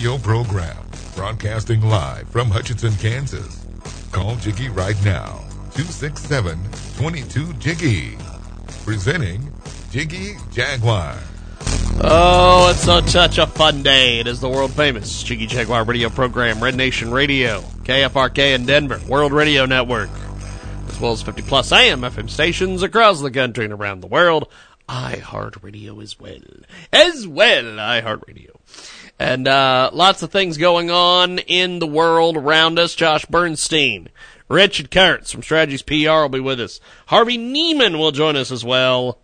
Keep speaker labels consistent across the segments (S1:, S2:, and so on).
S1: Radio program, broadcasting live from Hutchinson, Kansas. Call Jiggy right now, 267 22 Jiggy. Presenting Jiggy Jaguar.
S2: Oh, it's so such a fun day. It is the world famous Jiggy Jaguar radio program, Red Nation Radio, KFRK in Denver, World Radio Network, as well as 50 plus AM FM stations across the country and around the world. iHeartRadio as well. As well, iHeartRadio. And uh, lots of things going on in the world around us. Josh Bernstein, Richard Kurtz from Strategies PR will be with us. Harvey Neiman will join us as well.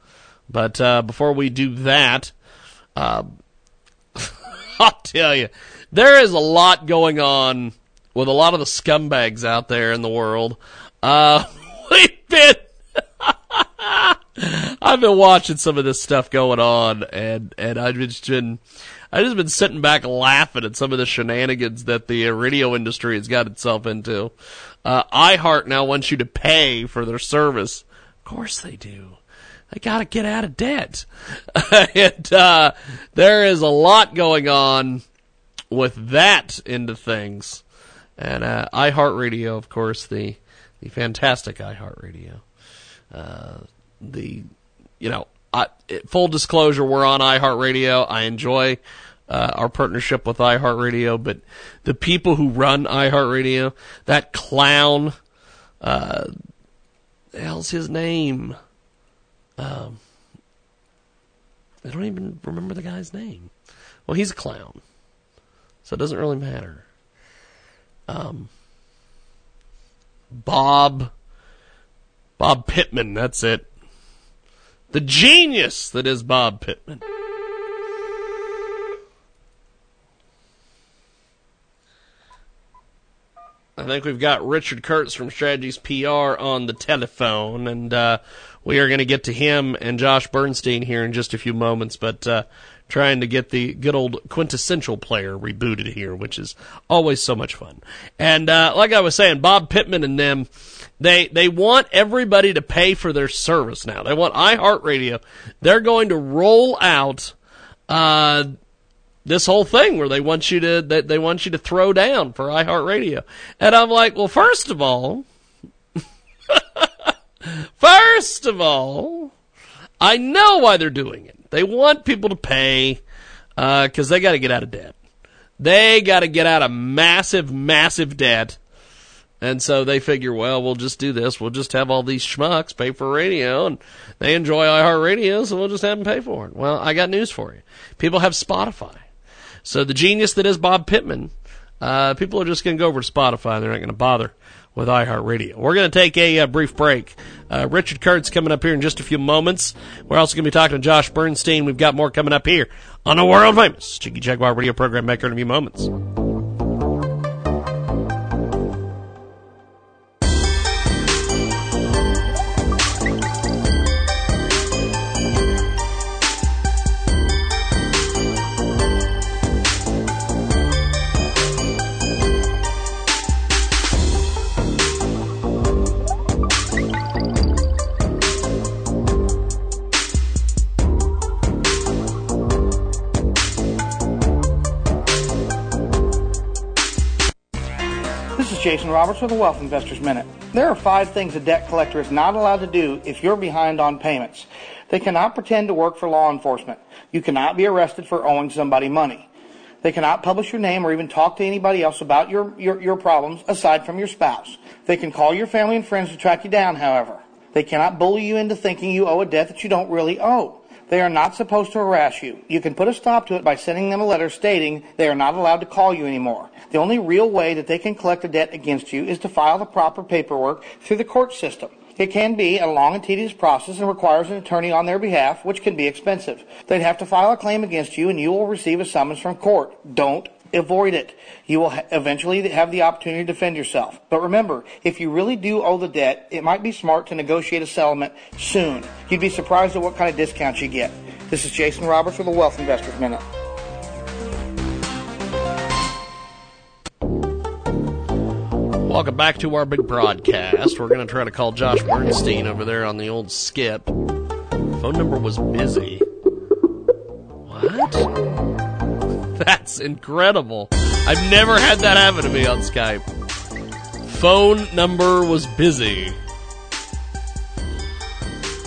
S2: But uh, before we do that, uh, I'll tell you, there is a lot going on with a lot of the scumbags out there in the world. Uh, we've been. I've been watching some of this stuff going on, and and I've just been, I've just been sitting back laughing at some of the shenanigans that the radio industry has got itself into. Uh, iHeart now wants you to pay for their service. Of course they do. They got to get out of debt, and uh, there is a lot going on with that into things. And uh, iHeartRadio, of course, the the fantastic iHeartRadio. Uh, the you know, I, full disclosure, we're on iHeartRadio. I enjoy uh, our partnership with iHeartRadio, but the people who run iHeartRadio, that clown, uh, the hell's his name? Um, I don't even remember the guy's name. Well, he's a clown, so it doesn't really matter. Um, Bob, Bob Pittman, that's it. The genius that is Bob Pittman. I think we've got Richard Kurtz from Strategies PR on the telephone, and uh, we are going to get to him and Josh Bernstein here in just a few moments. But uh, trying to get the good old quintessential player rebooted here, which is always so much fun. And uh, like I was saying, Bob Pittman and them, they they want everybody to pay for their service now. They want iHeartRadio. They're going to roll out uh, this whole thing where they want you to that they want you to throw down for iHeartRadio. And I'm like, well, first of all, first of all, I know why they're doing it. They want people to pay because uh, they got to get out of debt. They got to get out of massive, massive debt. And so they figure, well, we'll just do this. We'll just have all these schmucks pay for radio, and they enjoy iHeartRadio, so we'll just have them pay for it. Well, I got news for you. People have Spotify. So the genius that is Bob Pittman, uh, people are just going to go over to Spotify. They're not going to bother with iHeartRadio. We're going to take a, uh, brief break. Uh, Richard Kurtz coming up here in just a few moments. We're also going to be talking to Josh Bernstein. We've got more coming up here on the world famous Jiggy Jaguar radio program back in a few moments.
S3: Jason Roberts with the Wealth Investors Minute. There are five things a debt collector is not allowed to do if you're behind on payments. They cannot pretend to work for law enforcement. You cannot be arrested for owing somebody money. They cannot publish your name or even talk to anybody else about your, your, your problems aside from your spouse. They can call your family and friends to track you down, however. They cannot bully you into thinking you owe a debt that you don't really owe. They are not supposed to harass you. You can put a stop to it by sending them a letter stating they are not allowed to call you anymore. The only real way that they can collect a debt against you is to file the proper paperwork through the court system. It can be a long and tedious process and requires an attorney on their behalf, which can be expensive. They'd have to file a claim against you and you will receive a summons from court. Don't avoid it. You will eventually have the opportunity to defend yourself. But remember, if you really do owe the debt, it might be smart to negotiate a settlement soon. You'd be surprised at what kind of discounts you get. This is Jason Roberts with the Wealth Investors Minute.
S2: Welcome back to our big broadcast. We're going to try to call Josh Bernstein over there on the old Skype. Phone number was busy. What? That's incredible. I've never had that happen to me on Skype. Phone number was busy.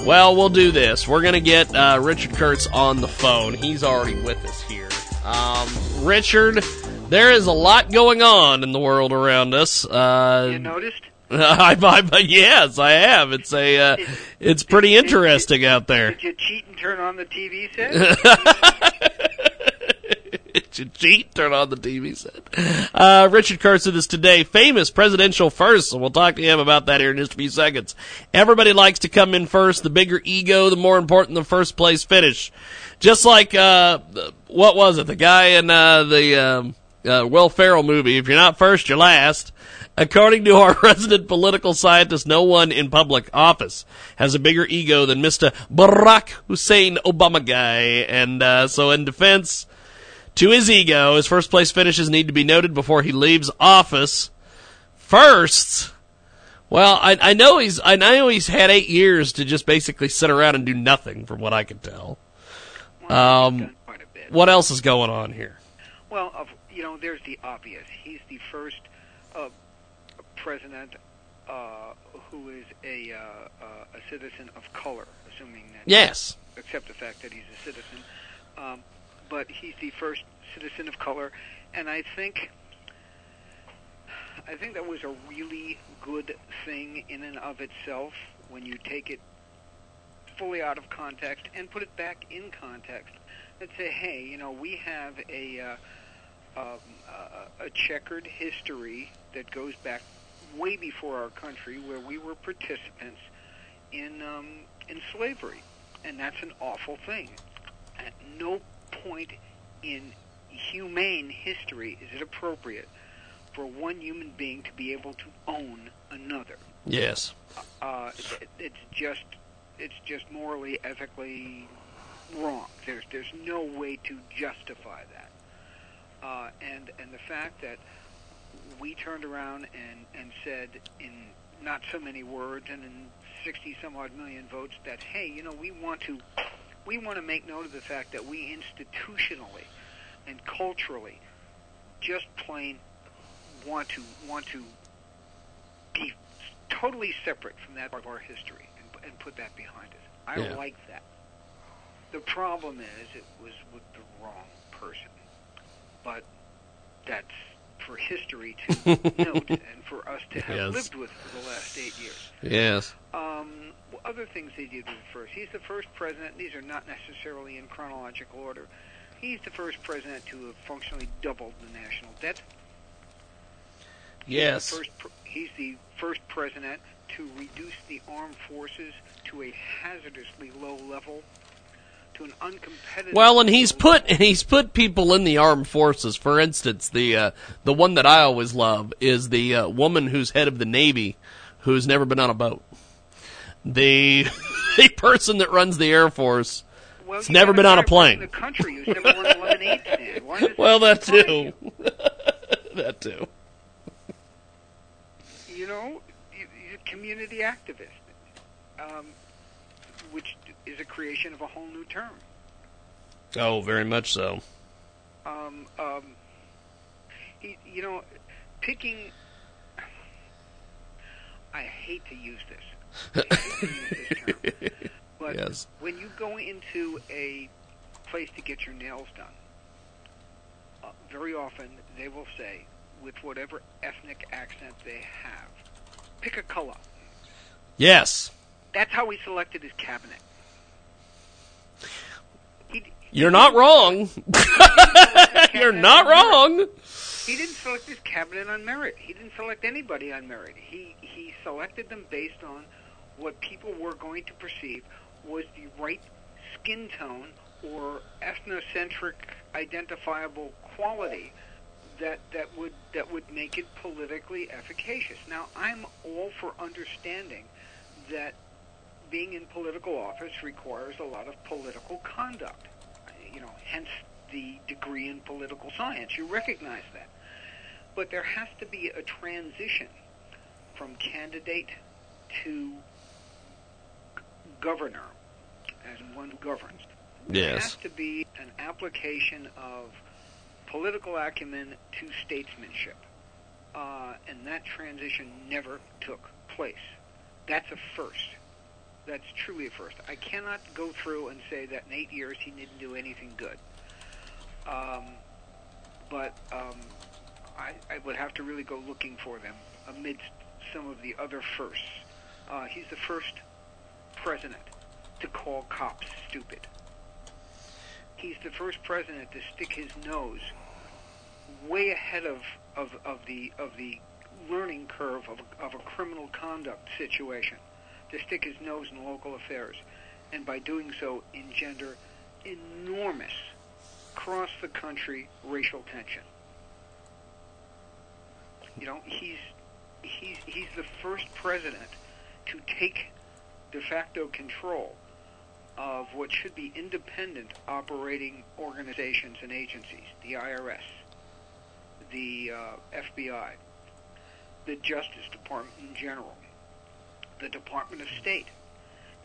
S2: Well, we'll do this. We're going to get uh, Richard Kurtz on the phone. He's already with us here. Um, Richard, there is a lot going on in the world around us. Uh,
S4: You noticed?
S2: I, I, yes, I have. It's a, uh, it's pretty interesting out there.
S4: Did you cheat and turn on the TV set?
S2: Cheat? Turn on the TV set. Uh, Richard Carson is today, famous presidential first. So we'll talk to him about that here in just a few seconds. Everybody likes to come in first. The bigger ego, the more important the first place finish. Just like, uh, what was it? The guy in, uh, the, um, uh, Will Ferrell movie. If you're not first, you're last. According to our resident political scientist, no one in public office has a bigger ego than Mr. Barack Hussein Obama guy. And, uh, so in defense to his ego, his first place finishes need to be noted before he leaves office. First, well, I, I know he's, I know he's had eight years to just basically sit around and do nothing from what I can tell. Um,
S4: Quite a bit.
S2: what else is going on here?
S4: Well, of, you know, there's the obvious. He's the first uh, president uh, who is a, uh, uh, a citizen of color, assuming that
S2: Yes.
S4: Except the fact that he's a citizen. Um, but he's the first citizen of color, and I think I think that was a really good thing in and of itself when you take it fully out of context and put it back in context. And say, hey, you know, we have a uh, um, uh, a checkered history that goes back way before our country, where we were participants in um, in slavery, and that's an awful thing. At no point in humane history is it appropriate for one human being to be able to own another.
S2: Yes.
S4: Uh, it, it's just it's just morally, ethically wrong. There's there's no way to justify that. Uh, and and the fact that we turned around and and said in not so many words and in 60 some odd million votes that hey, you know, we want to we want to make note of the fact that we institutionally and culturally just plain want to want to be totally separate from that part of our history and, and put that behind us. I
S2: Yeah.
S4: like that. The problem is it was with the wrong person. But that's for history to note and for us to have
S2: Yes.
S4: lived with for the last eight years.
S2: Yes.
S4: Um, other things he did first. He's the first president. These are not necessarily in chronological order. He's the first president to have functionally doubled the national debt. He's the
S2: Yes.
S4: first he's the first president to reduce the armed forces to a hazardously low level, to an uncompetitive.
S2: Well, and he's put and he's put people in the armed forces. For instance, the uh, the one that I always love is the uh, woman who's head of the Navy, who's never been on a boat. The the person that runs the Air Force.
S4: Well,
S2: It's never been on a plane.
S4: The country who's never won a lemonade stand.
S2: Well, that too. That too.
S4: you know, he- he's a community activist, um, a creation of a whole new term.
S2: Oh, very much so.
S4: Um, um, he, you know, picking. I hate to use this. I hate to use this term. But
S2: Yes.
S4: when you go into a place to get your nails done, uh, very often they will say, with whatever ethnic accent they have, pick a color.
S2: Yes.
S4: That's how we selected his cabinet. He,
S2: You're not wrong. You're not wrong.
S4: He didn't select his cabinet on merit. He didn't select anybody on merit. He he selected them based on what people were going to perceive was the right skin tone or ethnocentric identifiable quality that that would that would make it politically efficacious. Now, I'm all for understanding that being in political office requires a lot of political conduct. You know, hence the degree in political science. You recognize that. But there has to be a transition from candidate to governor, as one who governs. There has to be an application of political acumen to statesmanship. Uh, and that transition never took place. That's a first. That's truly a first. I cannot go through and say that in eight years he didn't do anything good. Um, but um, I, I would have to really go looking for them amidst some of the other firsts. Uh, he's the first president to call cops stupid. He's the first president to stick his nose way ahead of, of, of the of the learning curve of of a criminal conduct situation, to stick his nose in local affairs, and by doing so engender enormous cross the country racial tension. You know, he's he's he's the first president to take de facto control of what should be independent operating organizations and agencies, the IRS, the uh, FBI, the Justice Department in general, the Department of State,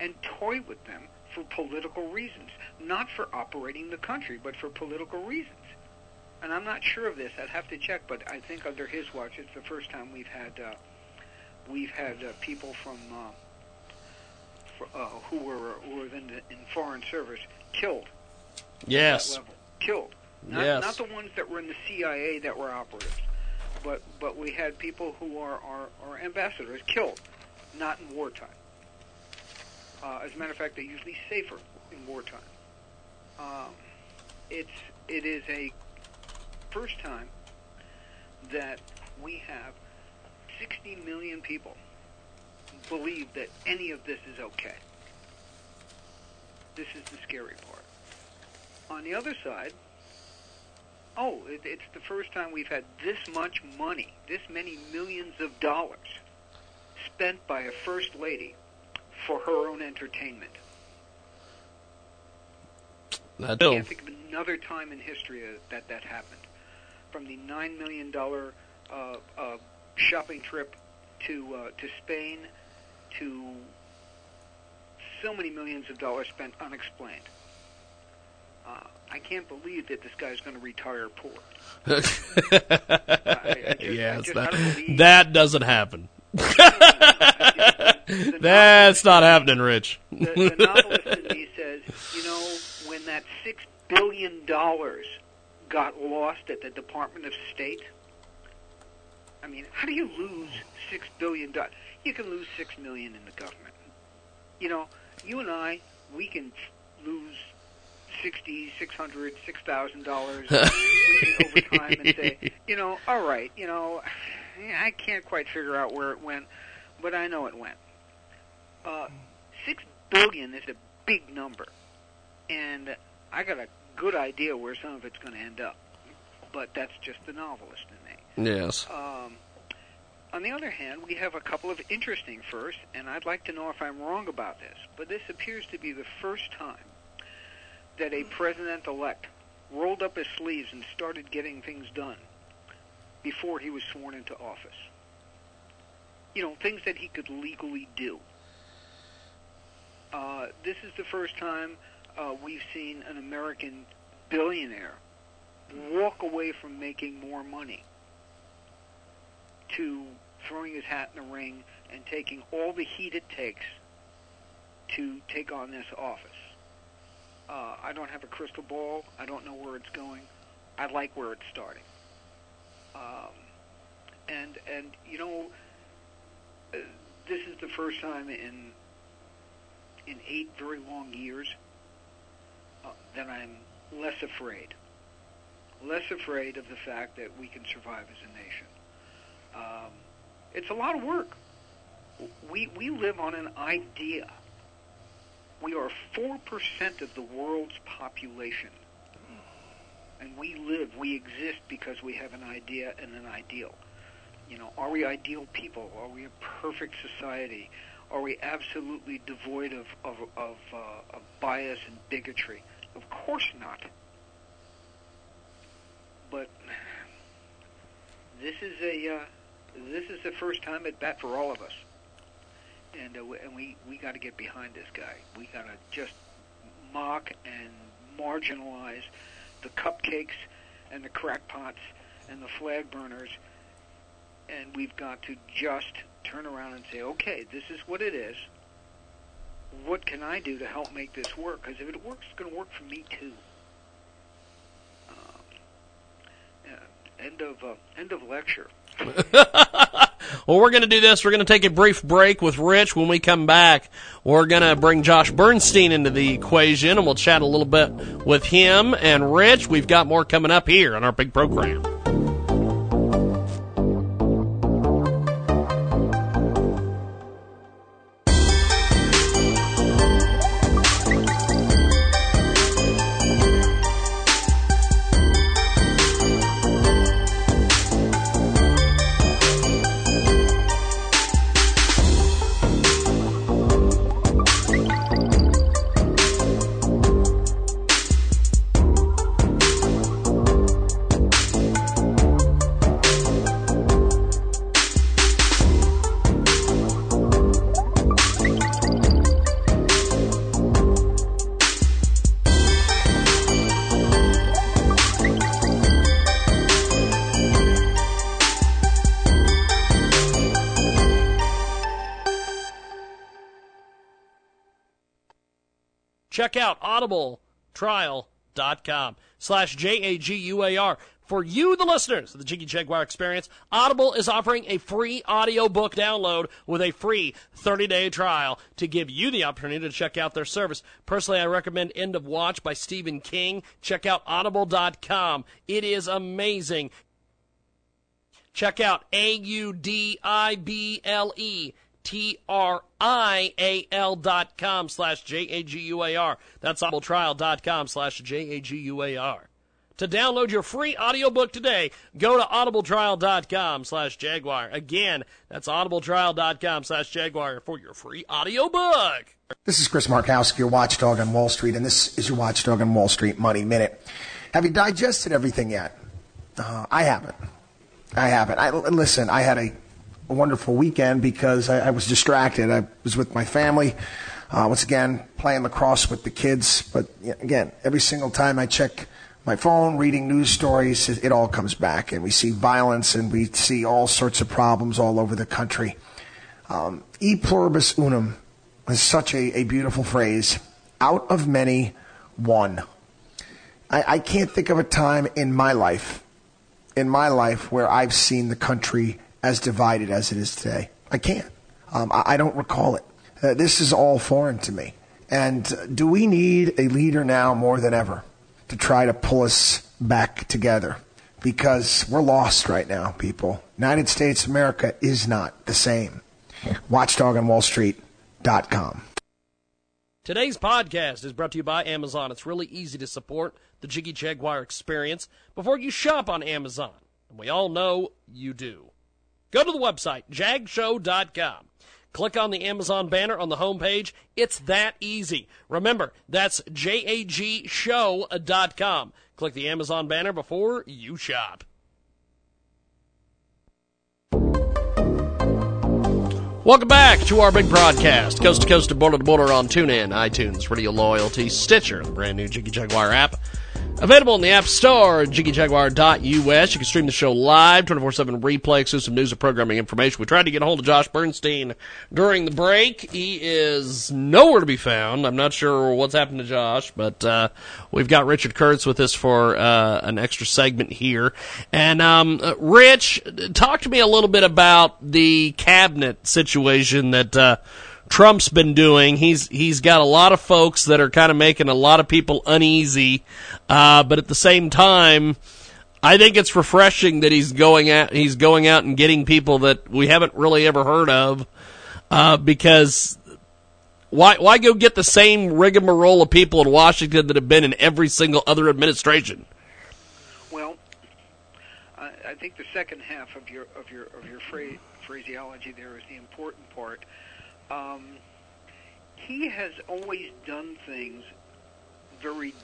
S4: and toy with them for political reasons, not for operating the country, but for political reasons. And I'm not sure of this. I'd have to check, but I think under his watch, it's the first time we've had uh, we've had uh, people from uh, fr- uh, who were who were in, the, in foreign service killed
S2: Yes.
S4: Killed. Not,
S2: Yes.
S4: not the ones that were in the CIA that were operatives, but but we had people who are are, are ambassadors killed, not in wartime. Uh, as a matter of fact, they're usually safer in wartime. Um, it's it is a first time that we have 60 million people believe that any of this is okay. This is the scary part. On the other side, oh, it, it's the first time we've had this much money, this many millions of dollars spent by a first lady for her own entertainment. I can't think of another time in history uh, that that happened. From the nine million dollar uh, uh, shopping trip to uh, to Spain, to so many millions of dollars spent unexplained. Uh, I can't believe that this guy's going to retire poor. I just-
S2: yes,
S4: I just
S2: that, that doesn't happen.
S4: The
S2: That's not happening, Rich.
S4: the, the novelist in me says, you know, when that six billion dollars got lost at the Department of State, I mean, how do you lose six billion dollars? You can lose six million in the government. You know, you and I, we can lose sixty, six hundred, six thousand dollars over time and say, you know, all right, you know, I can't quite figure out where it went, but I know it went. Uh, six billion is a big number, and I got a good idea where some of it's going to end up. But that's just the novelist in me.
S2: Yes.
S4: Um, on the other hand, we have a couple of interesting firsts, and I'd like to know if I'm wrong about this. But this appears to be the first time that a president-elect rolled up his sleeves and started getting things done before he was sworn into office. You know, things that he could legally do. Uh, this is the first time uh, we've seen an American billionaire walk away from making more money to throwing his hat in the ring and taking all the heat it takes to take on this office. Uh, I don't have a crystal ball. I don't know where it's going. I like where it's starting. Um, and and you know, uh, this is the first time in in eight very long years uh, that I'm less afraid, less afraid of the fact that we can survive as a nation. Um, it's a lot of work. We we live on an idea. We are four percent of the world's population and we live, we exist because we have an idea and an ideal. You know, are we ideal people? Are we a perfect society? Are we absolutely devoid of of of, uh, of bias and bigotry? Of course not. But this is a uh, this is the first time at bat for all of us, and uh, and we we got to get behind this guy. We got to just mock and marginalize the cupcakes and the crackpots and the flag burners, and we've got to just turn around and say, okay, this is what it is. What can I do to help make this work? Because if it works, it's going to work for me too. Um, yeah, end of uh, end of lecture.
S2: well, we're going to do this. We're going to take a brief break with Rich. When we come back, we're going to bring Josh Bernstein into the equation and we'll chat a little bit with him and Rich. We've got more coming up here on our big program. audibletrial.com slash J-A-G-U-A-R. For you, the listeners of the Jiggy Jaguar Experience, Audible is offering a free audiobook download with a free 30-day trial to give you the opportunity to check out their service. Personally, I recommend End of Watch by Stephen King. Check out audible.com. It is amazing. Check out A-U-D-I-B-L-E T-R-I-A-L dot com slash J-A-G-U-A-R. That's audibletrial.com slash J-A-G-U-A-R. To download your free audiobook today, go to audibletrial.com slash Jaguar. Again, that's audibletrial.com slash Jaguar for your free audiobook.
S5: This is Chris Markowski, your watchdog on Wall Street, and this is your watchdog on Wall Street Money Minute. Have you digested everything yet? Uh, I haven't. I haven't. I, listen, I had a a wonderful weekend because I, I was distracted. I was with my family. Uh, once again, playing lacrosse with the kids. But again, every single time I check my phone, reading news stories, it, it all comes back. And we see violence and we see all sorts of problems all over the country. Um, e pluribus unum is such a, a beautiful phrase. Out of many, one. I, I can't think of a time in my life, in my life, where I've seen the country as divided as it is today. I can't. Um, I, I, don't recall it. Uh, this is all foreign to me. And uh, do we need a leader now more than ever to try to pull us back together? Because we're lost right now, people. United States America is not the same. WatchdogOnWallStreet.com.
S2: Today's podcast is brought to you by Amazon. It's really easy to support the Jiggy Jaguar experience before you shop on Amazon. And we all know you do. Go to the website, jagshow.com. Click on the Amazon banner on the homepage. It's that easy. Remember, that's jagshow.com. Click the Amazon banner before you shop. Welcome back to our big broadcast, coast to coast and border to border on TuneIn, iTunes, Radio Loyalty, Stitcher, the brand new Jiggy Jaguar app. Available in the App Store, jiggyjaguar.us. You can stream the show live, 24-7 replay, exclusive news and programming information. We tried to get a hold of Josh Bernstein during the break. He is nowhere to be found. I'm not sure what's happened to Josh, but uh, we've got Richard Kurtz with us for uh, an extra segment here. And um, uh, Rich, talk to me a little bit about the cabinet situation that uh, Trump's been doing. He's he's got a lot of folks that are kind of making a lot of people uneasy, uh, but at the same time, I think it's refreshing that he's going out he's going out and getting people that we haven't really ever heard of, uh, because. Why, why go get the same rigmarole of people in Washington that have been in every single other administration?
S4: Well, I, I think the second half of your of your of your phrase, phraseology there is the important part. Um, he has always done things very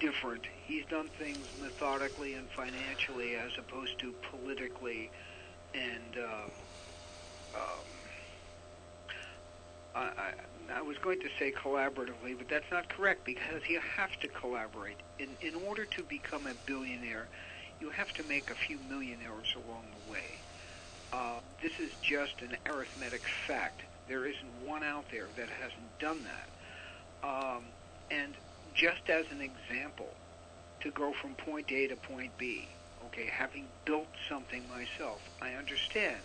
S4: different. He's done things methodically and financially as opposed to politically and. Uh, um, I, I, I was going to say collaboratively, but that's not correct because you have to collaborate. In, in order to become a billionaire, you have to make a few millionaires along the way. Uh, this is just an arithmetic fact. There isn't one out there that hasn't done that. Um, and just as an example, to go from point A to point B, okay, having built something myself, I understand.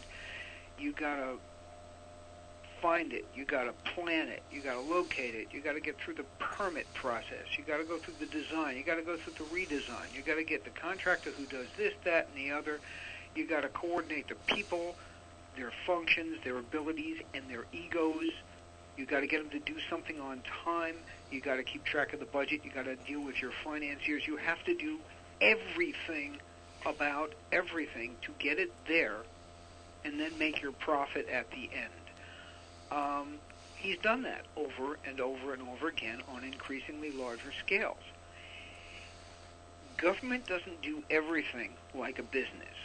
S4: You gotta find it, you gotta plan it, you gotta locate it, you gotta get through the permit process, you gotta go through the design, you gotta go through the redesign, you gotta get the contractor who does this, that, and the other, you gotta coordinate the people, their functions, their abilities, and their egos. You got to get them to do something on time. You got to keep track of the budget. You got to deal with your financiers. You have to do everything about everything to get it there, and then make your profit at the end. Um, he's done that over and over and over again on increasingly larger scales. Government doesn't do everything like a business.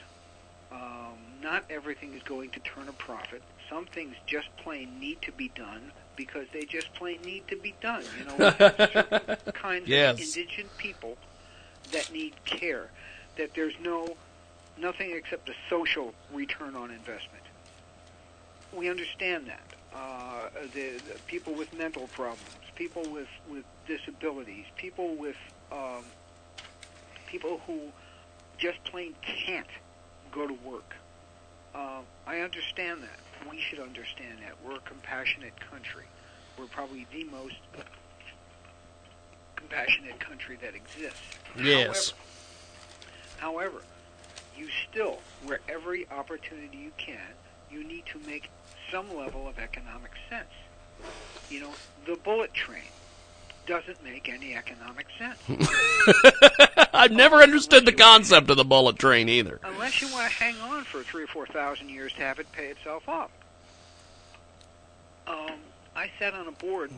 S4: Um, not everything is going to turn a profit. Some things just plain need to be done because they just plain need to be done. You know, we have certain kinds
S2: Yes.
S4: of indigent people that need care. That there's no nothing except a social return on investment. We understand that. Uh, the, the people with mental problems, people with with disabilities, people with um, people who just plain can't go to work. Uh, I understand that. We should understand that. We're a compassionate country. We're probably the most compassionate country that exists.
S2: Yes.
S4: However, however, you still, where every opportunity you can, you need to make some level of economic sense. You know, the bullet train doesn't make any economic sense.
S2: I've never understood the concept of the bullet train either.
S4: unless you want to hang on for three or four thousand years to have it pay itself off. Um, I sat on a board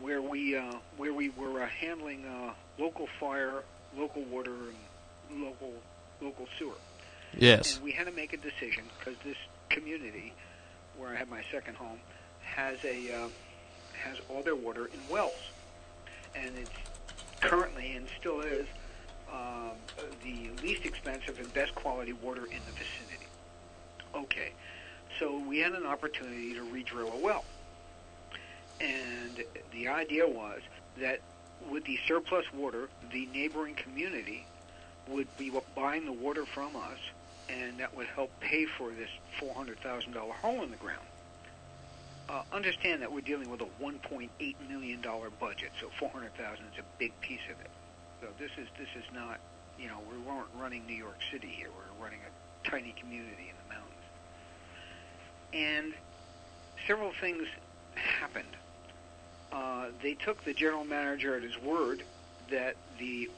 S4: where we uh, where we were uh, handling uh, local fire, local water, and local local sewer.
S2: Yes.
S4: And we had to make a decision because this community, where I have my second home, has a uh, has all their water in wells, and it's currently and still is um, the least expensive and best quality water in the vicinity. Okay, so we had an opportunity to redrill a well, and the idea was that with the surplus water, the neighboring community would be buying the water from us, and that would help pay for this $400,000 hole in the ground. Uh, understand that we're dealing with a 1.8 million dollar budget, so 400,000 is a big piece of it. So this is this is not, you know, we weren't running New York City here. We're running a tiny community in the mountains. And several things happened. Uh, they took the general manager at his word that the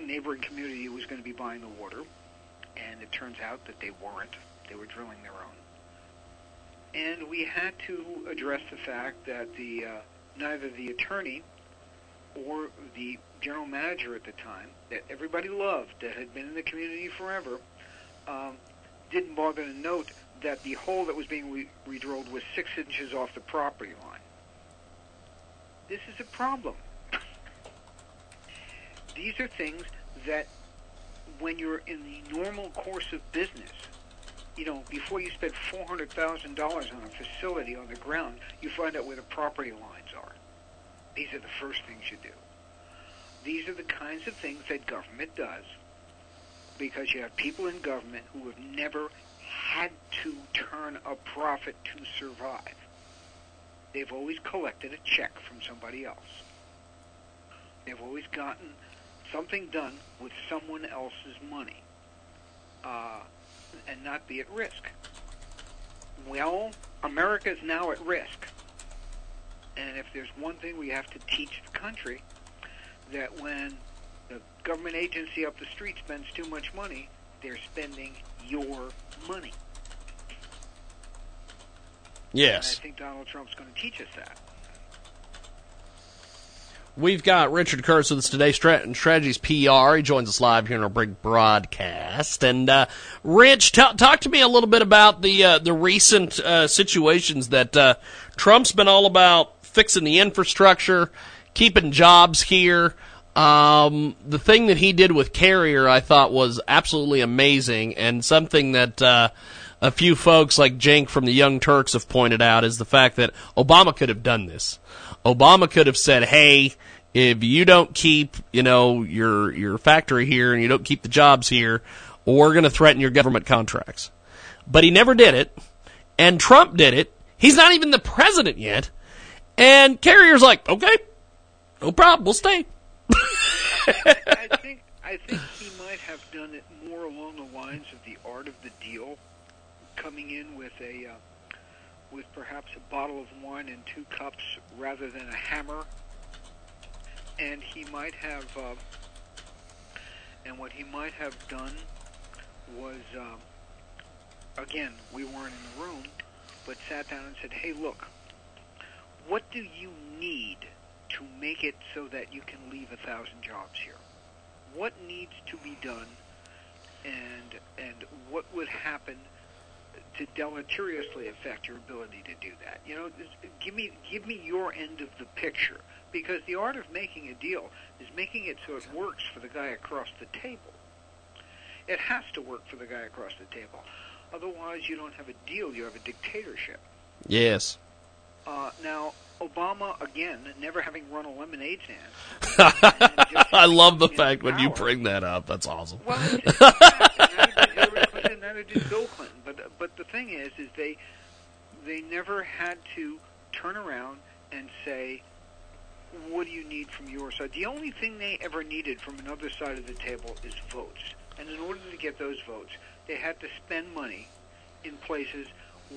S4: neighboring community was going to be buying the water, and it turns out that they weren't. They were drilling their own. And we had to address the fact that the uh, neither the attorney or the general manager at the time, that everybody loved, that had been in the community forever, um, didn't bother to note that the hole that was being re- redrilled was six inches off the property line. This is a problem. these are things that when you're in the normal course of business, you know, before you spend four hundred thousand dollars on a facility on the ground, you find out where the property lines are. These are the first things you do. These are the kinds of things that government does because you have people in government who have never had to turn a profit to survive. They've always collected a check from somebody else. They've always gotten something done with someone else's money uh, and not be at risk. Well, America is now at risk. And if there's one thing we have to teach the country, that when the government agency up the street spends too much money, they're spending your money.
S2: Yes.
S4: And I think Donald Trump's going to teach us that.
S2: We've got Richard Kurtz with us today, Strategies PR. He joins us live here in our big broadcast. And uh, Rich, t- talk to me a little bit about the uh, the recent uh, situations that uh, Trump's been all about fixing the infrastructure, keeping jobs here. Um, the thing that he did with Carrier, I thought was absolutely amazing, and something that uh, a few folks like Cenk from the Young Turks have pointed out is the fact that Obama could have done this. Obama could have said, "Hey, if you don't keep, you know, your your factory here and you don't keep the jobs here, we're going to threaten your government contracts." But he never did it, and Trump did it. He's not even the president yet, and Carrier's like, "Okay, no problem, we'll stay."
S4: I think I think he might have done it more along the lines of the art of the deal, coming in with a uh, with perhaps a bottle of wine and two cups rather than a hammer, and he might have uh, and what he might have done was um, again we weren't in the room, but sat down and said, "Hey, look, what do you need?" to make it so that you can leave a thousand jobs here? What needs to be done, and and what would happen to deleteriously affect your ability to do that? You know, give me give me your end of the picture because the art of making a deal is making it so it works for the guy across the table. It has to work for the guy across the table. Otherwise, you don't have a deal. You have a dictatorship.
S2: Yes.
S4: Uh, now, Obama, again, never having run a lemonade stand.
S2: I love the fact when you bring that up. That's awesome.
S4: Well, it's, it's neither did Hillary Clinton, neither did Bill Clinton. But but the thing is, is they they never had to turn around and say, "What do you need from your side?" The only thing they ever needed from another side of the table is votes. And in order to get those votes, they had to spend money in places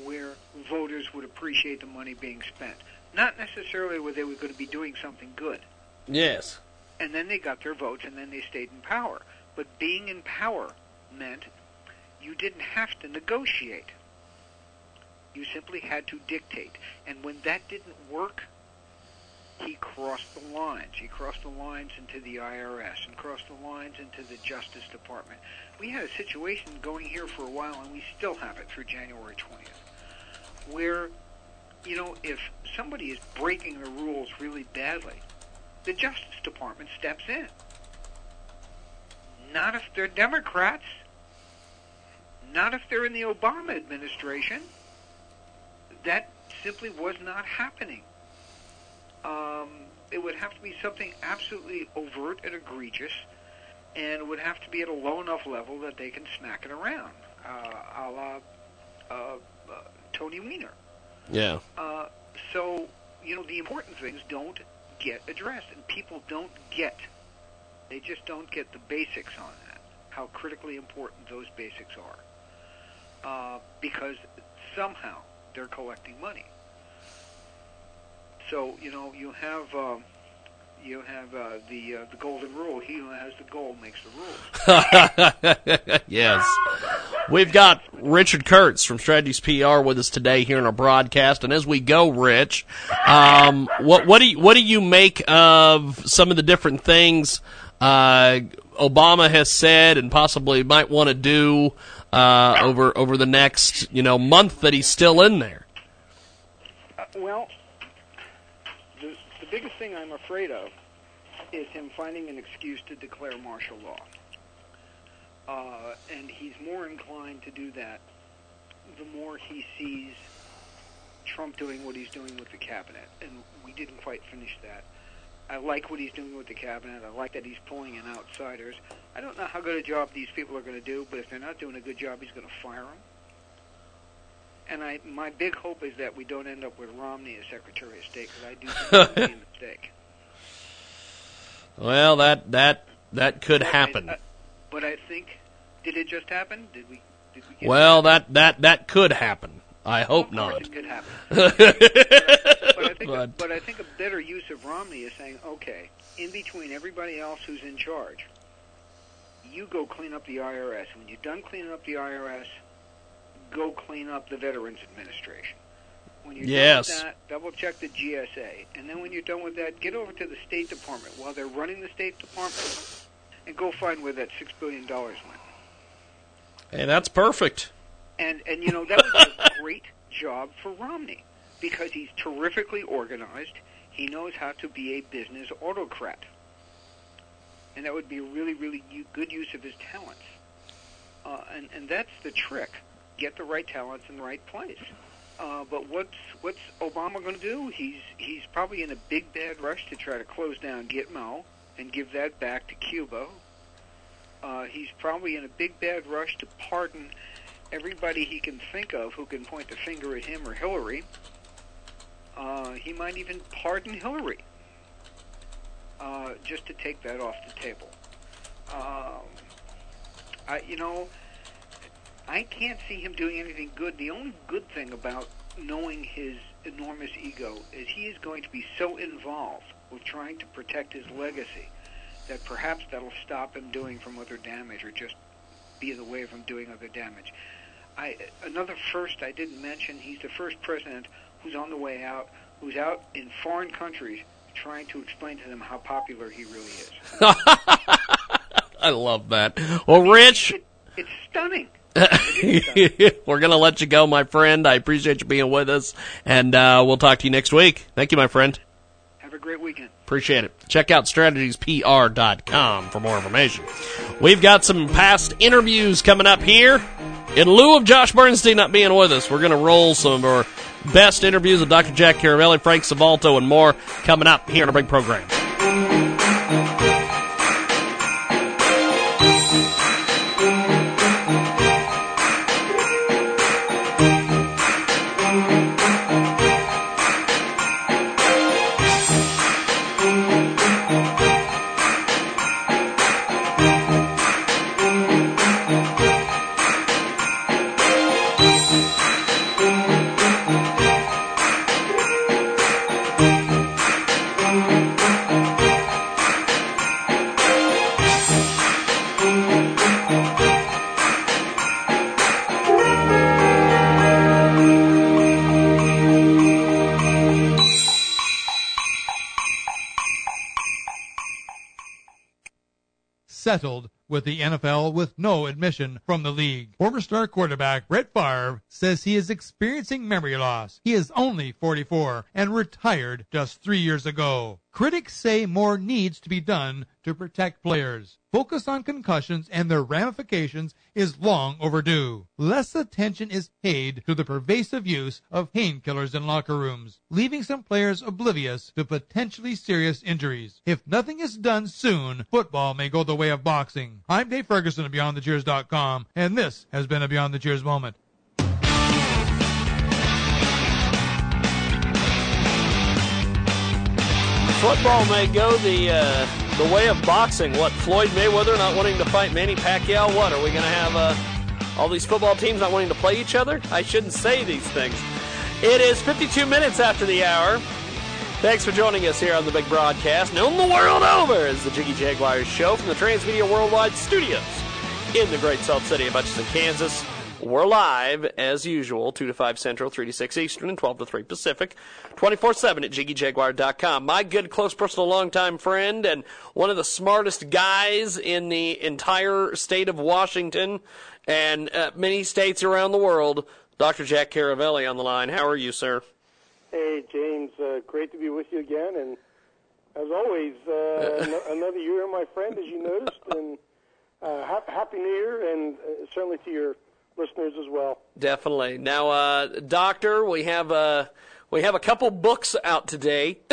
S4: where voters would appreciate the money being spent. Not necessarily where they were going to be doing something good.
S2: Yes.
S4: And then they got their votes and then they stayed in power. But being in power meant you didn't have to negotiate. You simply had to dictate. And when that didn't work, he crossed the lines. He crossed the lines into the IRS and crossed the lines into the Justice Department. We had a situation going here for a while, and we still have it through January 20th, where, you know, if somebody is breaking the rules really badly, the Justice Department steps in. Not if they're Democrats. Not if they're in the Obama administration. That simply was not happening. Um, it would have to be something absolutely overt and egregious, and it would have to be at a low enough level that they can smack it around, uh, a la uh, uh, Tony Weiner.
S2: Yeah.
S4: Uh, so, you know, the important things don't get addressed, and people don't get, they just don't get the basics on that, how critically important those basics are. Uh, because somehow they're collecting money. So, you know, you have. Um, you have uh, the uh, the golden rule. He who has the gold makes the rules.
S2: yes. We've got Richard Kurtz from Strategies PR with us today here in our broadcast. And as we go, Rich, um, what what do you, what do you make of some of the different things uh, Obama has said and possibly might want to do uh, over over the next you know month that he's still in there?
S4: Uh, well, the the biggest thing I'm afraid of is him finding an excuse to declare martial law. Uh, and he's more inclined to do that the more he sees Trump doing what he's doing with the cabinet. And we didn't quite finish that. I like what he's doing with the cabinet. I like that he's pulling in outsiders. I don't know how good a job these people are going to do, but if they're not doing a good job, he's going to fire them. And I, my big hope is that we don't end up with Romney as Secretary of State because I do think that would be a mistake.
S2: Well, that that that could
S4: But
S2: happen.
S4: I- but I think, did it just happen? Did we? Did we get
S2: Well, that that that could happen. I hope not.
S4: It could happen. but, I think,
S2: But-
S4: but I think a better use of Romney is saying, okay, in between everybody else who's in charge, you go clean up the IRS. When you're done cleaning up the IRS, go clean up the Veterans Administration. When you're
S2: Yes.
S4: done with that, double check the GSA. And then when you're done with that, get over to the State Department while they're running the State Department and go find where that $6 billion went.
S2: Hey, that's perfect.
S4: And and you know that would be a great job for Romney because he's terrifically organized. He knows how to be a business autocrat, and that would be a really really u- good use of his talents. Uh, and and that's the trick: get the right talents in the right place. Uh, but what's what's Obama going to do? He's he's probably in a big bad rush to try to close down Gitmo and give that back to Cuba. Uh, he's probably in a big bad rush to pardon everybody he can think of who can point the finger at him or Hillary. Uh, he might even pardon Hillary uh, just to take that off the table. Um, I, you know, I can't see him doing anything good. The only good thing about knowing his enormous ego is he is going to be so involved with trying to protect his legacy that perhaps that'll stop him doing from other damage or just be in the way of him doing other damage. I another first I didn't mention. He's the first president who's on the way out, who's out in foreign countries trying to explain to them how popular he really is.
S2: I love that. Well, Rich,
S4: It, it's stunning.
S2: we're going to let you go, my friend. I appreciate you being with us, and uh, we'll talk to you next week. Thank you, my friend.
S4: Have a great weekend.
S2: Appreciate it. Check out strategiespr.com for more information. We've got some past interviews coming up here. In lieu of Josh Bernstein not being with us, we're going to roll some of our best interviews with Dr. Jack Caravelli, Frank Salvato, and more coming up here in a big program.
S6: Settled with the NFL with no admission from the league. Former star quarterback Brett Favre says he is experiencing memory loss. He is only 44 and retired just three years ago. Critics say more needs to be done to protect players. Focus on concussions and their ramifications is long overdue. Less attention is paid to the pervasive use of painkillers in locker rooms, leaving some players oblivious to potentially serious injuries. If nothing is done soon, football may go the way of boxing. I'm Dave Ferguson of BeyondTheCheers.com, and this has been a Beyond the Cheers moment.
S2: Football may go the uh, the way of boxing. What Floyd Mayweather not wanting to fight Manny Pacquiao? What are we going to have? Uh, all these football teams not wanting to play each other? I shouldn't say these things. It is 52 minutes after the hour. Thanks for joining us here on the big broadcast, known the world over as the Jiggy Jaguars show from the Transmedia Worldwide Studios in the great Salt City of Hutchinson, Kansas. We're live, as usual, 2 to 5 Central, 3 to 6 Eastern, and 12 to 3 Pacific, 24 7 at JiggyJaguar.com. My good, close, personal, longtime friend, and one of the smartest guys in the entire state of Washington and uh, many states around the world, Dr. Jack Caravelli on the line. How are you, sir?
S7: Hey, James. Uh, great to be with you again, and as always, uh, another year, my friend, as you noticed, and uh, hap- happy New Year, and uh, certainly to your listeners as well.
S2: Definitely. Now, uh, Doctor, we have uh, we have a couple books out today.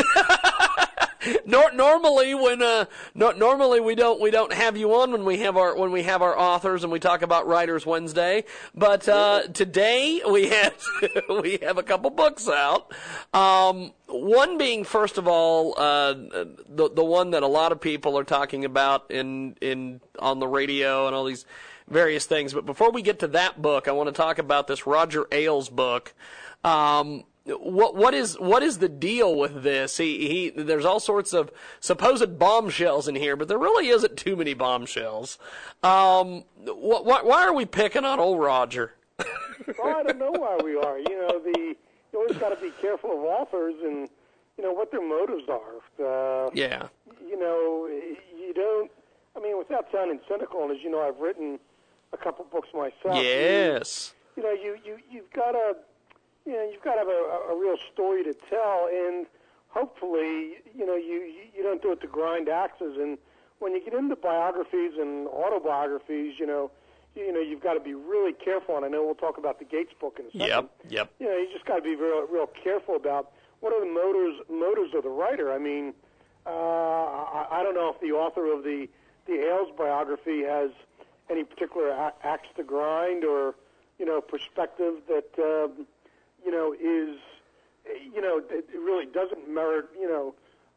S2: Nor- normally, when uh, no- normally we don't we don't have you on when we have our when we have our authors and we talk about Writers Wednesday. But uh, today we have we have a couple books out. Um, one being, first of all, uh, the the one that a lot of people are talking about in in on the radio and all these various things. But before we get to that book, I want to talk about this Roger Ailes book. Um, what what is what is the deal with this? He he. There's all sorts of supposed bombshells in here, but there really isn't too many bombshells. Um, wh- wh- why are we picking on old Roger?
S7: well, I don't know why we are. You know, the you always got to be careful of authors and you know what their motives are. Uh,
S2: Yeah.
S7: You know, you don't. I mean, without sounding cynical, and as you know, I've written a couple books myself.
S2: Yes.
S7: You, you know, you you you've got to, you know, you've got to have a, a real story to tell, and hopefully, you know, you you you don't do it to grind axes. And when you get into biographies and autobiographies, you know, you, you know, you've got to be really careful. And I know we'll talk about the Gates book in a second.
S2: Yep. Yep.
S7: You know, you just got to be real, real careful about what are the motives motives of the writer. I mean, uh, I, I don't know if the author of the the Ailes biography has any particular axe to grind or you know perspective that um, you know is you know it really doesn't merit you know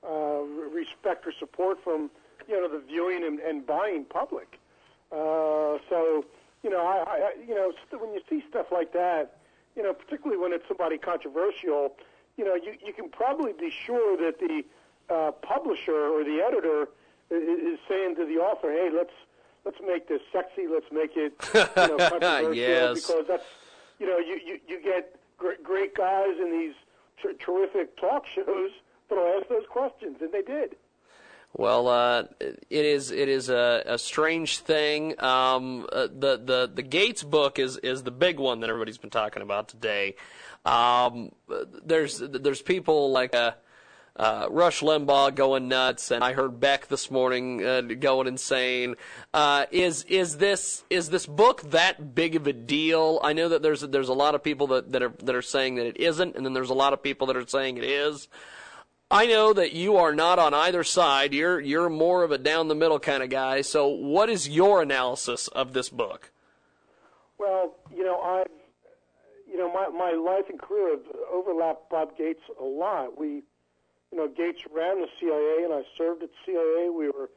S7: uh, respect or support from you know the viewing and, and buying public. Uh, so you know, I, I you know when you see stuff like that, you know, particularly when it's somebody controversial, you know, you you can probably be sure that the uh, publisher or the editor i- i- is saying to the author, "Hey, let's let's make this sexy. Let's make it you know, controversial
S2: Yes.
S7: because that's you know you you, you get great, great guys in these ter- terrific talk shows that'll ask those questions, and they did.
S2: Well, uh, it is it is a, a strange thing. Um, uh, the the the Gates book is is the big one that everybody's been talking about today. Um, there's there's people like uh, uh, Rush Limbaugh going nuts, and I heard Beck this morning uh, going insane. Uh, is is this is this book that big of a deal? I know that there's there's a lot of people that, that are that are saying that it isn't, and then there's a lot of people that are saying it is. I know that you are not on either side. You're you're more of a down the middle kind of guy. So, what is your analysis of this book?
S7: Well, you know, I, you know, my my life and career have overlapped Bob Gates a lot. We, you know, Gates ran the CIA, and I served at CIA. We were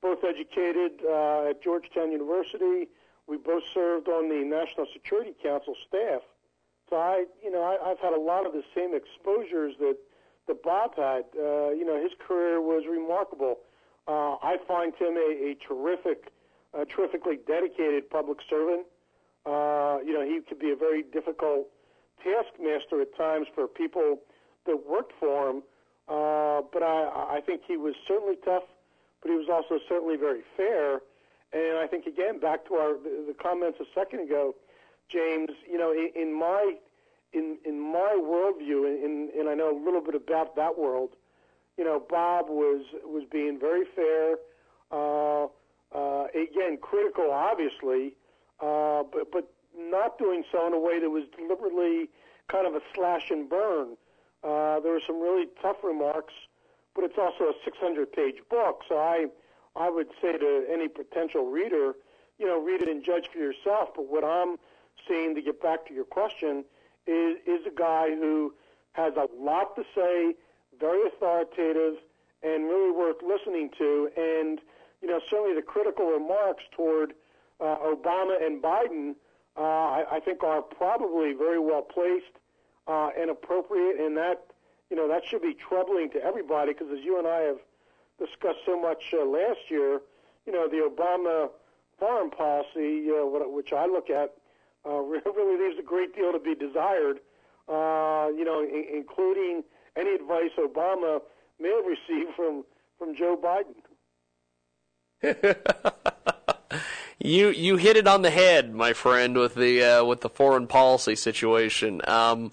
S7: both educated uh, at Georgetown University. We both served on the National Security Council staff. So I, you know, I, I've had a lot of the same exposures that that Bob had. Uh, you know, his career was remarkable. Uh, I find him a, a terrific, uh, terrifically dedicated public servant. Uh, you know, he could be a very difficult taskmaster at times for people that worked for him. Uh, but I, I think he was certainly tough, but he was also certainly very fair. And I think again, back to our the, comments a second ago, James. You know, in, in my in in my worldview, and I know a little bit about that world. You know, Bob was was being very fair. Uh, uh, again, critical, obviously, uh, but but not doing so in a way that was deliberately kind of a slash and burn. Uh, there were some really tough remarks, but it's also a 600-page book, so I I would say to any potential reader, you know, read it and judge for yourself. But what I'm seeing, to get back to your question, is is a guy who has a lot to say, very authoritative, and really worth listening to. And you know, certainly the critical remarks toward uh, Obama and Biden, uh, I, I think are probably very well placed uh, and appropriate, and that you know that should be troubling to everybody because as you and I have discussed so much uh, last year, you know the Obama foreign policy, uh, which I look at, uh, really leaves a great deal to be desired. Uh, you know, I- including any advice Obama may have received from from Joe Biden.
S2: You you hit it on the head, my friend, with the uh, with the foreign policy situation. Um,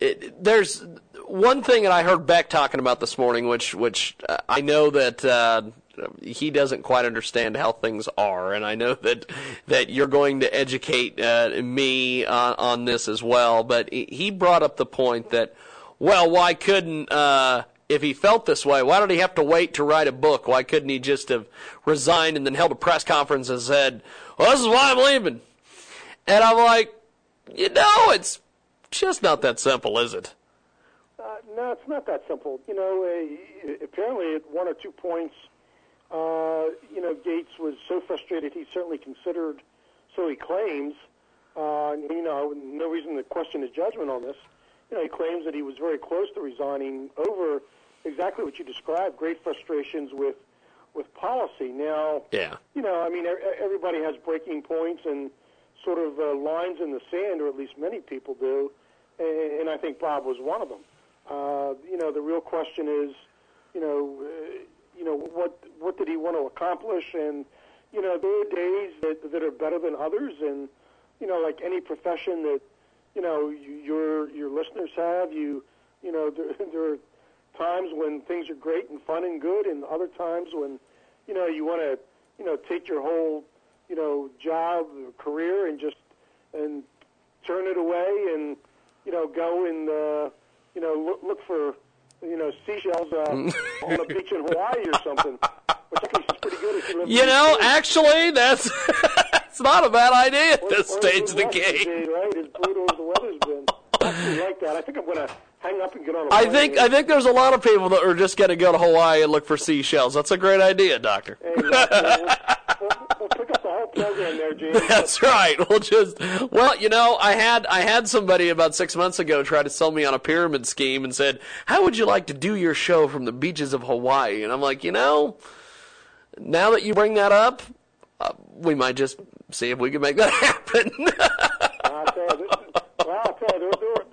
S2: it, there's one thing that I heard Beck talking about this morning, which which uh, I know that uh, he doesn't quite understand how things are, and I know that that you're going to educate uh, me on, on this as well. But he brought up the point that, well, why couldn't uh, if he felt this way, why did he have to wait to write a book? Why couldn't he just have resigned and then held a press conference and said, "Well, this is why I'm leaving"? And I'm like, you know, it's just not that simple, is it?
S7: Uh, no, it's not that simple. You know, uh, apparently at one or two points, uh, you know, Gates was so frustrated he certainly considered, so he claims, uh, you know, no reason to question his judgment on this. You know, he claims that he was very close to resigning over exactly what you described, great frustrations with with policy. Now,
S2: yeah,
S7: you know, I mean, everybody has breaking points and sort of uh, lines in the sand, or at least many people do, and, and I think Bob was one of them. Uh, you know, the real question is, you know, uh, you know what what did he want to accomplish, and you know, there are days that that are better than others, and you know, like any profession that you know you, your your listeners have, you you know, there, there are times when things are great and fun and good, and other times when you know you want to you know take your whole you know job career and just and turn it away and you know go and uh, you know look, look for you know seashells uh, on the beach in Hawaii or something. Which I think is pretty good if you live.
S2: You know, actually, that's that's not a bad idea at this
S7: or,
S2: stage of the
S7: Day,
S2: game.
S7: right? As brutal as the weather's been, I actually like that. I think I'm going to hang up and get on a
S2: I think I think there's a lot of people that are just going to go to Hawaii and look for seashells. That's a great idea, Doctor.
S7: Exactly. we'll, we'll pick up the whole program there, James.
S2: That's right. We'll just well, you know, I had I had somebody about six months ago try to sell me on a pyramid scheme and said, "How would you like to do your show from the beaches of Hawaii?" And I'm like, you know, now that you bring that up, uh, we might just see if we can make that happen.
S7: I'll tell you, well, I'll tell you, there, there,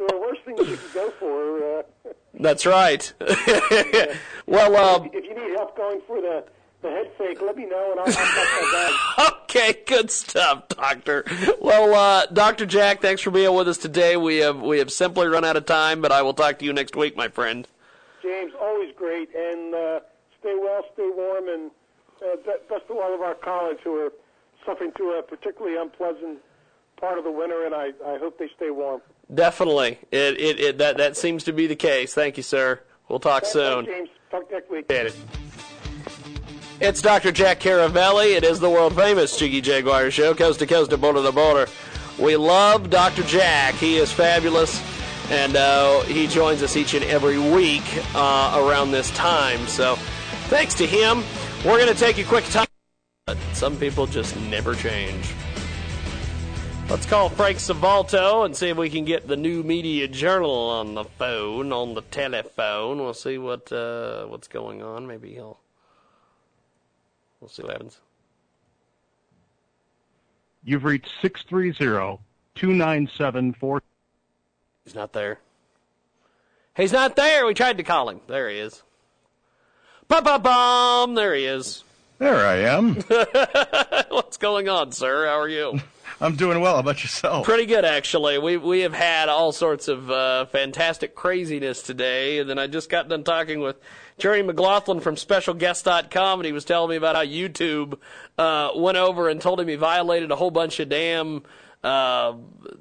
S7: there are things you could go for. Uh,
S2: That's right. well, um,
S7: if you need help going for the, the head fake, let me know and I'll, I'll my bag.
S2: okay, good stuff, Doctor. Well, uh, Doctor Jack, thanks for being with us today. We have we have simply run out of time, but I will talk to you next week, my friend.
S7: James, always great, and uh, stay well, stay warm, and uh, best to all of our colleagues who are suffering through a particularly unpleasant part of the winter, and I, I hope they stay warm.
S2: Definitely, it, it, it that that seems to be the case. Thank you, sir. We'll talk soon.
S7: James. Talk next week.
S2: It's Dr. Jack Caravelli. It is the world famous Jiggy Jaguar show, coast to coast and border to border. We love Dr. Jack. He is fabulous, and uh, he joins us each and every week uh, around this time. So, thanks to him. We're going to take a quick time. But some people just never change. Let's call Frank Salvato and see if we can get the new media journal on the phone, on the telephone. We'll see what uh, what's going on. Maybe he'll. We'll see what happens.
S8: You've reached 630-297-4.
S2: He's not there. He's not there. We tried to call him. There he is. Ba ba bum. There he is.
S8: There I am.
S2: What's going on, sir? How are you?
S8: I'm doing well. How about yourself?
S2: Pretty good, actually. We we have had all sorts of uh, fantastic craziness today, and then I just got done talking with Jerry McLaughlin from SpecialGuest.com, and he was telling me about how YouTube uh, went over and told him he violated a whole bunch of damn uh,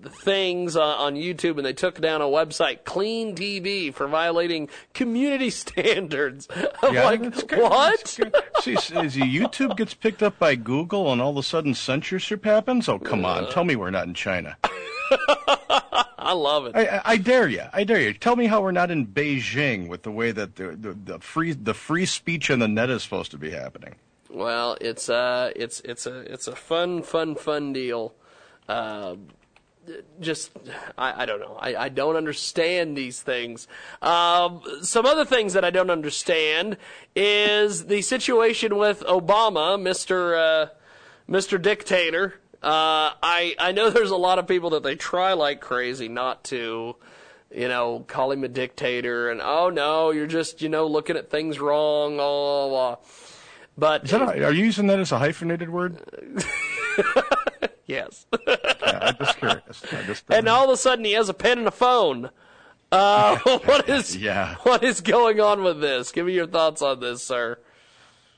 S2: things on, on YouTube, and they took down a website, Clean TV, for violating community standards. I'm
S8: Yeah,
S2: like, what?
S8: See, is YouTube gets picked up by Google and all of a sudden censorship happens? Oh, come on. Tell me we're not in China.
S2: I love it.
S8: I, I, I dare you. I dare you. Tell me how we're not in Beijing with the way that the, the, the free the free speech on the net is supposed to be happening.
S2: Well, it's uh, it's it's a it's a fun, fun, fun deal. Uh, just I, I don't know. I, I don't understand these things. Um, some other things that I don't understand is the situation with Obama, Mister uh, Mister Dictator. Uh, I I know there's a lot of people that they try like crazy not to you know, call him a dictator, and oh no, you're just, you know, looking at things wrong, blah, blah, blah. But
S8: Is that a, are you using that as a hyphenated word?
S2: yes.
S8: Yeah, I'm just curious. I just,
S2: and all of a sudden he has a pen and a phone. Uh, what is
S8: Yeah.
S2: what is going on with this? Give me your thoughts on this, sir.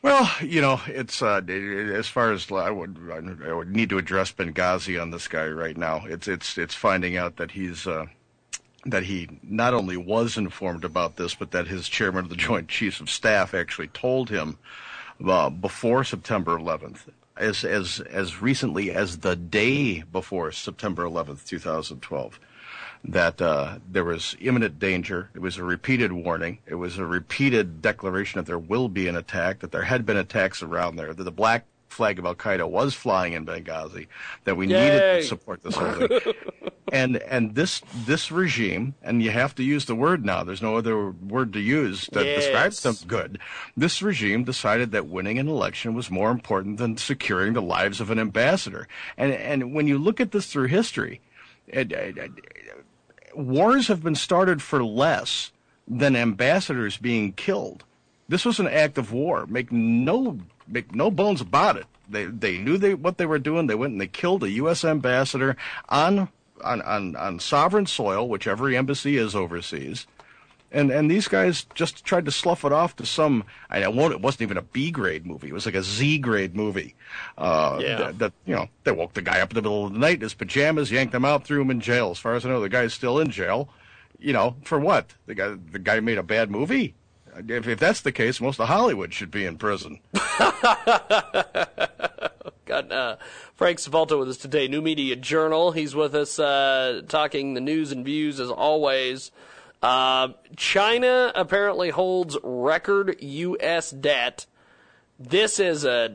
S8: Well, you know, it's uh, as far as I would, I would need to address Benghazi on this guy right now. It's it's it's finding out that he's uh, that he not only was informed about this, but that his chairman of the Joint Chiefs of Staff actually told him uh, before September 11th, as as as recently as the day before September 11th, 2012 that uh, there was imminent danger. It was a repeated warning. It was a repeated declaration that there will be an attack, that there had been attacks around there, that the black flag of Al Qaeda was flying in Benghazi, that we needed to support this whole thing. and and this this regime, and you have to use the word now. There's no other word to use that describes them good. This regime decided that winning an election was more important than securing the lives of an ambassador. And and when you look at this through history, it, it, it- wars have been started for less than ambassadors being killed. This was an act of war. Make no make no bones about it. They they knew they what they were doing. They went and they killed a U.S. ambassador on on on, on sovereign soil, which every embassy is overseas. And and these guys just tried to slough it off to some. I it won't. It wasn't even a B grade movie. It was like a Z grade movie. Uh,
S2: Yeah.
S8: That, that you know they woke the guy up in the middle of the night in his pajamas, yanked him out, threw him in jail. As far as I know, the guy's still in jail. You know for what? The guy the guy made a bad movie. If, if that's the case, most of Hollywood should be in prison.
S2: Got uh, Frank Salvato with us today, New Media Journal. He's with us uh, talking the news and views as always. Uh, China apparently holds record U.S. debt. This is a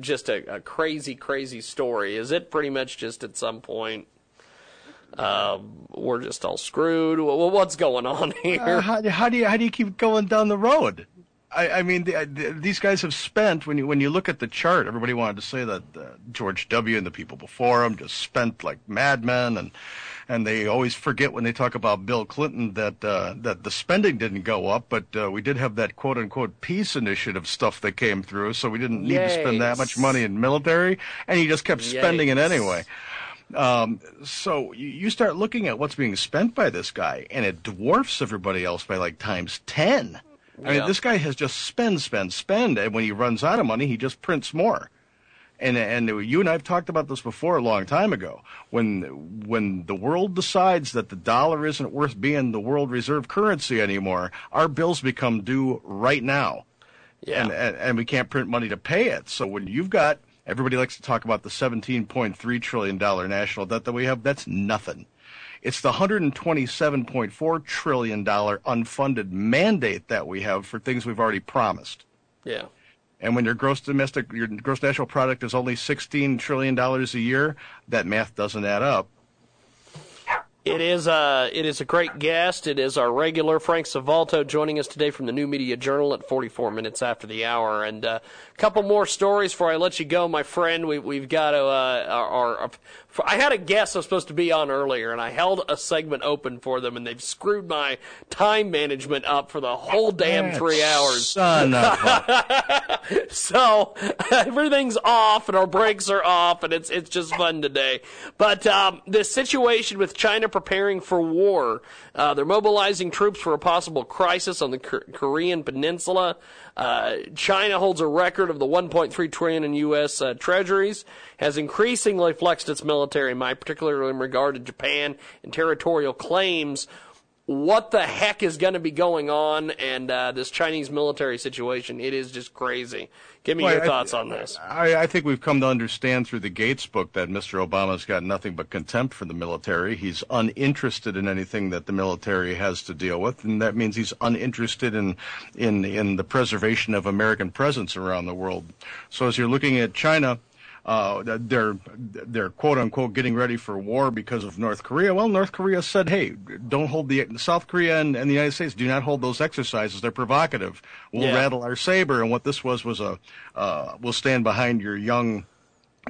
S2: just a, a crazy, crazy story. Is it pretty much just at some point um, we're just all screwed? Well, what's going on here?
S8: Uh, how, how do you how do you keep going down the road? I, I mean, the, the, these guys have spent when you when you look at the chart. Everybody wanted to say that uh, George W. and the people before him just spent like madmen, and and they always forget when they talk about Bill Clinton that uh, that the spending didn't go up, but uh, we did have that quote unquote peace initiative stuff that came through, so we didn't need to spend that much money in military, and he just kept spending it anyway. Um, so you, you start looking at what's being spent by this guy, and it dwarfs everybody else by like times 10. I
S2: Yeah.
S8: mean, this guy has just spend, spend, spend, and when he runs out of money, he just prints more. And and you and I have talked about this before a long time ago. When when the world decides that the dollar isn't worth being the world reserve currency anymore, our bills become due right now
S2: yeah.
S8: and, and and we can't print money to pay it. So when you've got everybody likes to talk about the 17.3 trillion dollar national debt that we have, that's nothing. It's the 127.4 trillion dollar unfunded mandate that we have for things we've already promised.
S2: yeah.
S8: And when your gross domestic, your gross national product is only 16 trillion dollars a year, that math doesn't add up.
S2: It is uh it is a great guest. It is our regular Frank Salvato joining us today from the New Media Journal at 44 minutes after the hour. And uh, a couple more stories before I let you go, my friend. We, we've got uh, our, our, I had a guest I was supposed to be on earlier, and I held a segment open for them, and they've screwed my time management up for the whole damn three hours.
S8: Son of a-
S2: so everything's off and our brakes are off and it's it's just fun today. But um, the situation with China preparing for war, uh, they're mobilizing troops for a possible crisis on the K- Korean Peninsula. Uh, China holds a record of the 1.3 trillion in U.S. Uh, treasuries, has increasingly flexed its military might, particularly in regard to Japan and territorial claims what the heck is going to be going on and uh, this Chinese military situation. It is just crazy. Give me
S8: Well,
S2: your
S8: I-
S2: thoughts on this.
S8: I, I think we've come to understand through the Gates book that Mr. Obama's got nothing but contempt for the military. He's uninterested in anything that the military has to deal with, and that means he's uninterested in in in the preservation of American presence around the world. So as you're looking at China. Uh, they're they're quote unquote getting ready for war because of North Korea. Well, North Korea said, "Hey, don't hold the South Korea and, and the United States do not hold those exercises. They're provocative. We'll
S2: Yeah.
S8: rattle our saber." And what this was was a uh, we'll stand behind your young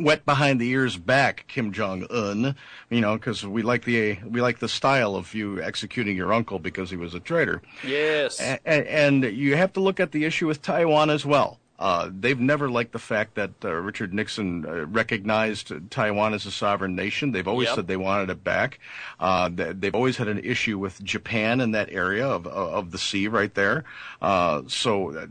S8: wet behind the ears back Kim Jong Un, you know, because we like the we like the style of you executing your uncle because he was a traitor.
S2: Yes.
S8: And you have to look at the issue with Taiwan as well. Uh, they've never liked the fact that uh, Richard Nixon uh, recognized Taiwan as a sovereign nation. They've always
S2: Yep.
S8: said they wanted it back. Uh, they- they've always had an issue with Japan in that area of of the sea right there. Uh, so uh,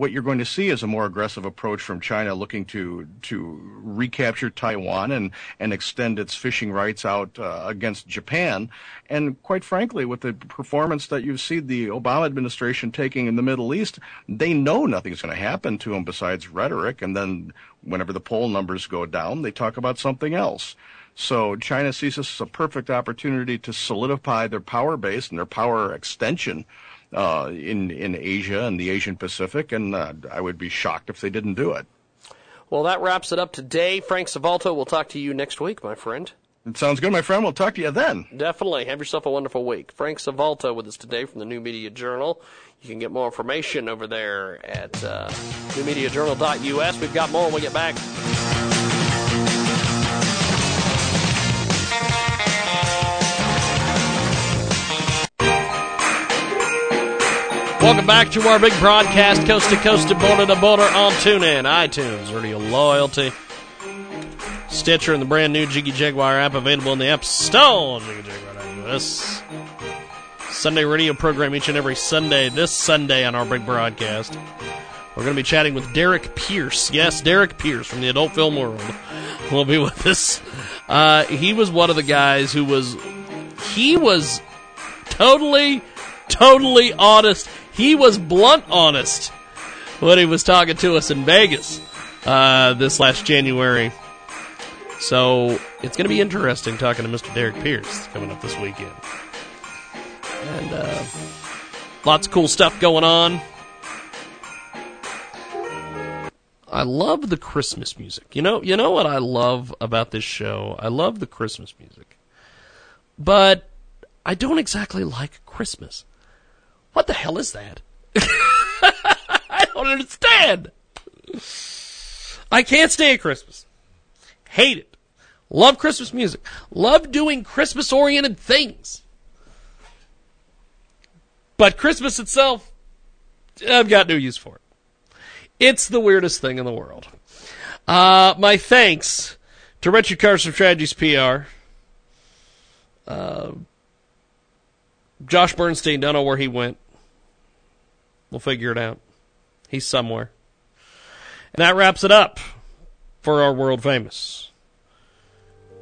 S8: what you're going to see is a more aggressive approach from China, looking to to recapture Taiwan and and extend its fishing rights out uh, against Japan. And quite frankly, with the performance that you see the Obama administration taking in the Middle East, they know nothing's going to happen to them besides rhetoric. And then whenever the poll numbers go down, they talk about something else. So China sees this as a perfect opportunity to solidify their power base and their power extension uh, in in Asia and the Asian Pacific. And uh, I would be shocked if they didn't do it.
S2: Well, that wraps it up today. Frank Salvato, we'll talk to you next week, my friend.
S8: It sounds good, my friend. We'll talk to you then.
S2: Definitely. Have yourself a wonderful week. Frank Salvato with us today from the New Media Journal. You can get more information over there at uh, newmediajournal.us. We've got more when we get back. Welcome back to our big broadcast, coast to coast and border to border on TuneIn, iTunes, Radio Loyalty, Stitcher, and the brand new Jiggy Jaguar app available in the App Store. JiggyJaguar.us. Sunday radio program each and every Sunday. This Sunday on our big broadcast, we're going to be chatting with Derrick Pierce. Yes, Derrick Pierce from the adult film world will be with us. Uh, he was one of the guys who was he was totally, totally honest. He was blunt honest when he was talking to us in Vegas uh, this last January. So it's going to be interesting talking to Mr. Derrick Pierce coming up this weekend. And uh, lots of cool stuff going on. I love the Christmas music. You know, you know what I love about this show? I love the Christmas music. But I don't exactly like Christmas. What the hell is that? I don't understand. I can't stand Christmas. Hate it. Love Christmas music. Love doing Christmas oriented things. But Christmas itself, I've got no use for it. It's the weirdest thing in the world. Uh, my thanks to Richard Carson Strategies PR. Uh, Josh Bernstein, don't know where he went. We'll figure it out. He's somewhere. And that wraps it up for our world famous